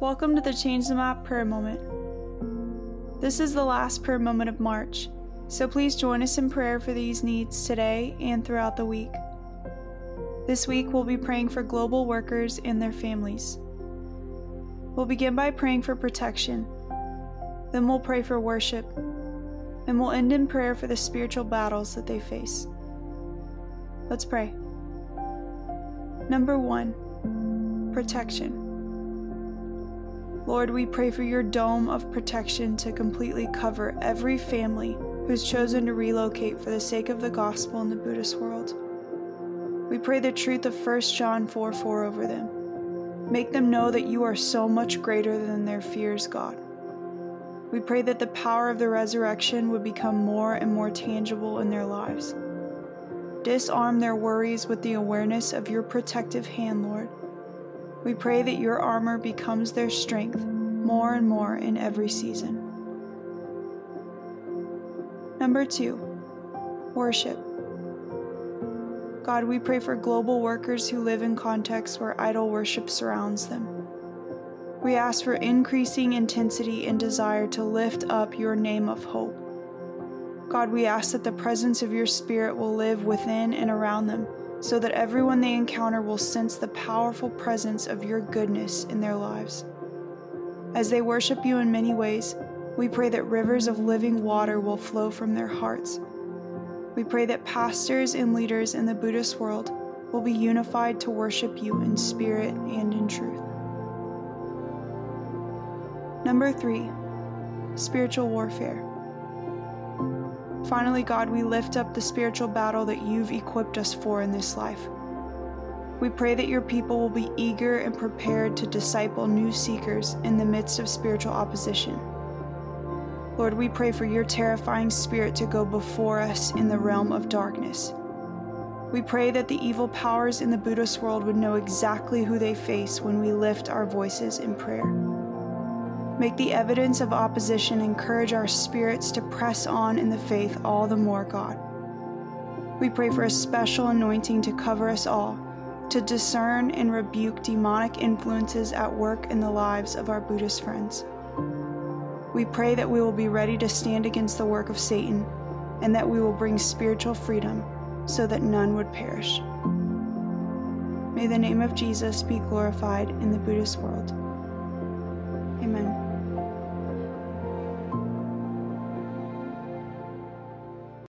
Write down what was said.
Welcome to the Change the Map prayer moment. This is the last prayer moment of March, so please join us in prayer for these needs today and throughout the week. This week, we'll be praying for global workers and their families. We'll begin by praying for protection, then, we'll pray for worship, and we'll end in prayer for the spiritual battles that they face. Let's pray. Number one, protection. Lord, we pray for your dome of protection to completely cover every family who's chosen to relocate for the sake of the gospel in the Buddhist world. We pray the truth of 1 John 4 4 over them. Make them know that you are so much greater than their fears, God. We pray that the power of the resurrection would become more and more tangible in their lives. Disarm their worries with the awareness of your protective hand, Lord we pray that your armor becomes their strength more and more in every season. Number two, worship. God, we pray for global workers who live in contexts where idol worship surrounds them. We ask for increasing intensity and desire to lift up your name of hope. God, we ask that the presence of your Spirit will live within and around them so that everyone they encounter will sense the powerful presence of your goodness in their lives. As they worship you in many ways, we pray that rivers of living water will flow from their hearts. We pray that pastors and leaders in the Buddhist world will be unified to worship you in spirit and in truth. Number three, spiritual warfare. Finally, God, we lift up the spiritual battle that you've equipped us for in this life. We pray that your people will be eager and prepared to disciple new seekers in the midst of spiritual opposition. Lord, we pray for your terrifying spirit to go before us in the realm of darkness. We pray that the evil powers in the Buddhist world would know exactly who they face when we lift our voices in prayer. Make the evidence of opposition encourage our spirits to press on in the faith all the more, God. We pray for a special anointing to cover us all, to discern and rebuke demonic influences at work in the lives of our Buddhist friends. We pray that we will be ready to stand against the work of Satan and that we will bring spiritual freedom so that none would perish. May the name of Jesus be glorified in the Buddhist world. Amen.